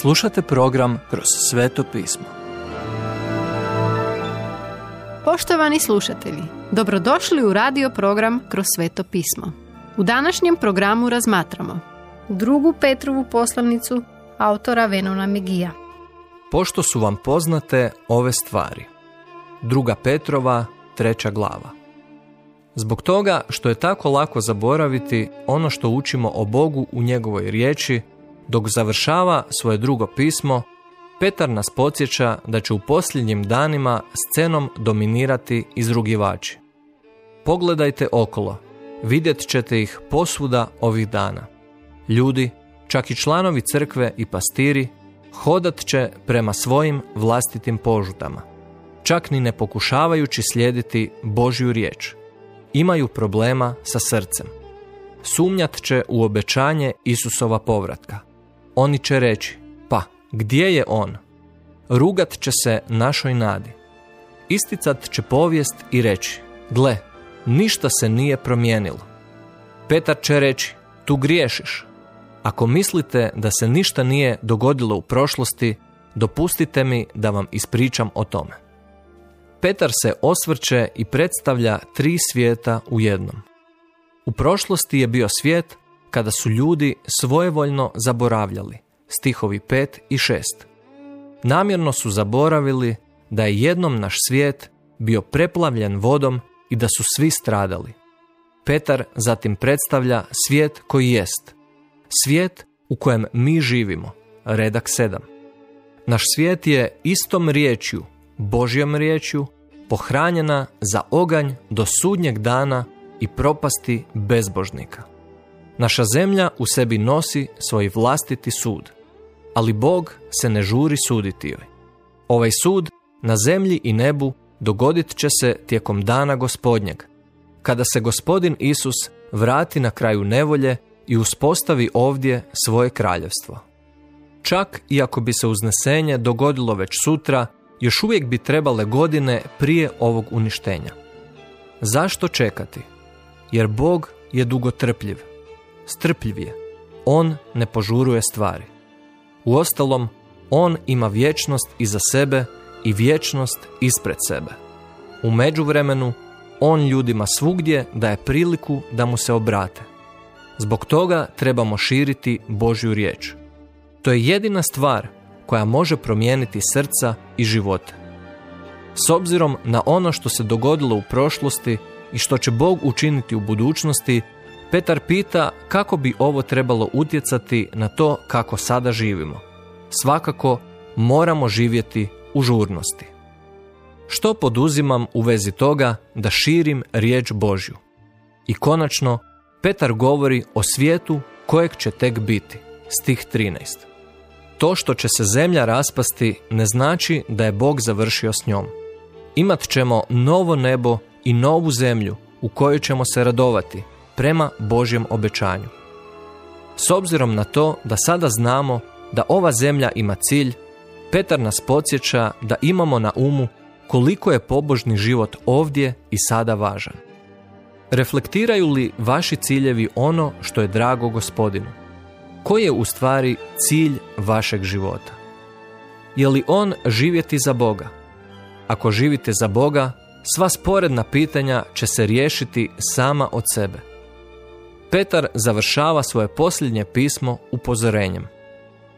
Slušate program Kroz sveto pismo. Poštovani slušatelji, dobrodošli u radio program Kroz sveto pismo. U današnjem programu razmatramo drugu Petrovu poslanicu autora Venona Megija. Pošto su vam poznate ove stvari. Druga Petrova, treća glava. Zbog toga što je tako lako zaboraviti ono što učimo o Bogu u njegovoj riječi, dok završava svoje drugo pismo, Petar nas podsjeća da će u posljednjim danima scenom dominirati izrugivači. Pogledajte okolo, vidjet ćete ih posvuda ovih dana. Ljudi, čak i članovi crkve i pastiri, hodat će prema svojim vlastitim požutama, čak ni ne pokušavajući slijediti Božju riječ. Imaju problema sa srcem. Sumnjat će u obećanje Isusova povratka. Oni će reći, pa, gdje je on? Rugat će se našoj nadi. Isticat će povijest i reći, gle, ništa se nije promijenilo. Petar će reći, tu griješiš. Ako mislite da se ništa nije dogodilo u prošlosti, dopustite mi da vam ispričam o tome. Petar se osvrće i predstavlja tri svijeta u jednom. U prošlosti je bio svijet kada su ljudi svojevoljno zaboravljali, stihovi 5 i 6. Namjerno su zaboravili da je jednom naš svijet bio preplavljen vodom i da su svi stradali. Petar zatim predstavlja svijet koji jest, svijet u kojem mi živimo, redak 7. Naš svijet je istom riječju, Božjom riječju, pohranjena za oganj do sudnjeg dana i propasti bezbožnika. Naša zemlja u sebi nosi svoj vlastiti sud, ali Bog se ne žuri suditi joj. Ovaj sud na zemlji i nebu dogodit će se tijekom dana gospodnjeg, kada se gospodin Isus vrati na kraju nevolje i uspostavi ovdje svoje kraljevstvo. Čak i ako bi se uznesenje dogodilo već sutra, još uvijek bi trebale godine prije ovog uništenja. Zašto čekati? Jer Bog je dugotrpljiv strpljiv je. On ne požuruje stvari. Uostalom, on ima vječnost iza sebe i vječnost ispred sebe. U međuvremenu, on ljudima svugdje daje priliku da mu se obrate. Zbog toga trebamo širiti Božju riječ. To je jedina stvar koja može promijeniti srca i živote. S obzirom na ono što se dogodilo u prošlosti i što će Bog učiniti u budućnosti, Petar pita kako bi ovo trebalo utjecati na to kako sada živimo. Svakako moramo živjeti u žurnosti. Što poduzimam u vezi toga da širim riječ Božju? I konačno, Petar govori o svijetu kojeg će tek biti, stih 13. To što će se zemlja raspasti ne znači da je Bog završio s njom. Imat ćemo novo nebo i novu zemlju u kojoj ćemo se radovati, prema Božjem obećanju. S obzirom na to da sada znamo da ova zemlja ima cilj, Petar nas podsjeća da imamo na umu koliko je pobožni život ovdje i sada važan. Reflektiraju li vaši ciljevi ono što je drago gospodinu? Koji je u stvari cilj vašeg života? Je li on živjeti za Boga? Ako živite za Boga, sva sporedna pitanja će se riješiti sama od sebe. Petar završava svoje posljednje pismo upozorenjem.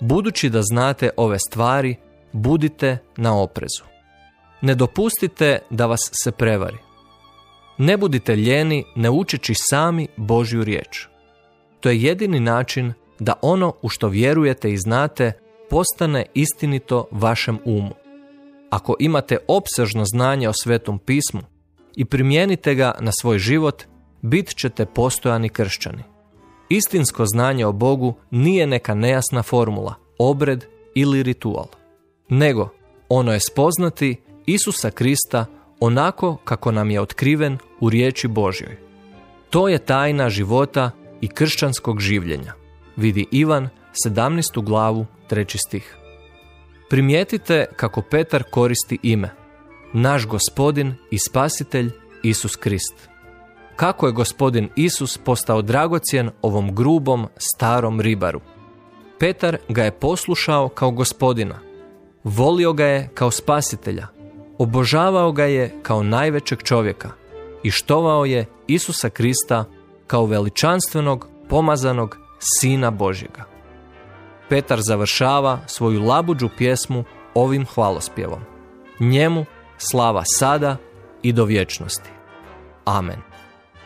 Budući da znate ove stvari, budite na oprezu. Ne dopustite da vas se prevari. Ne budite ljeni ne učeći sami Božju riječ. To je jedini način da ono u što vjerujete i znate postane istinito vašem umu. Ako imate opsežno znanje o svetom pismu i primijenite ga na svoj život, bit ćete postojani kršćani. Istinsko znanje o Bogu nije neka nejasna formula, obred ili ritual, nego ono je spoznati Isusa Krista onako kako nam je otkriven u riječi Božjoj. To je tajna života i kršćanskog življenja. Vidi Ivan 17. glavu 3. stih. Primijetite kako Petar koristi ime, naš gospodin i spasitelj Isus Krist kako je gospodin Isus postao dragocjen ovom grubom starom ribaru. Petar ga je poslušao kao gospodina, volio ga je kao spasitelja, obožavao ga je kao najvećeg čovjeka i štovao je Isusa Krista kao veličanstvenog, pomazanog Sina Božjega. Petar završava svoju labuđu pjesmu ovim hvalospjevom. Njemu slava sada i do vječnosti. Amen.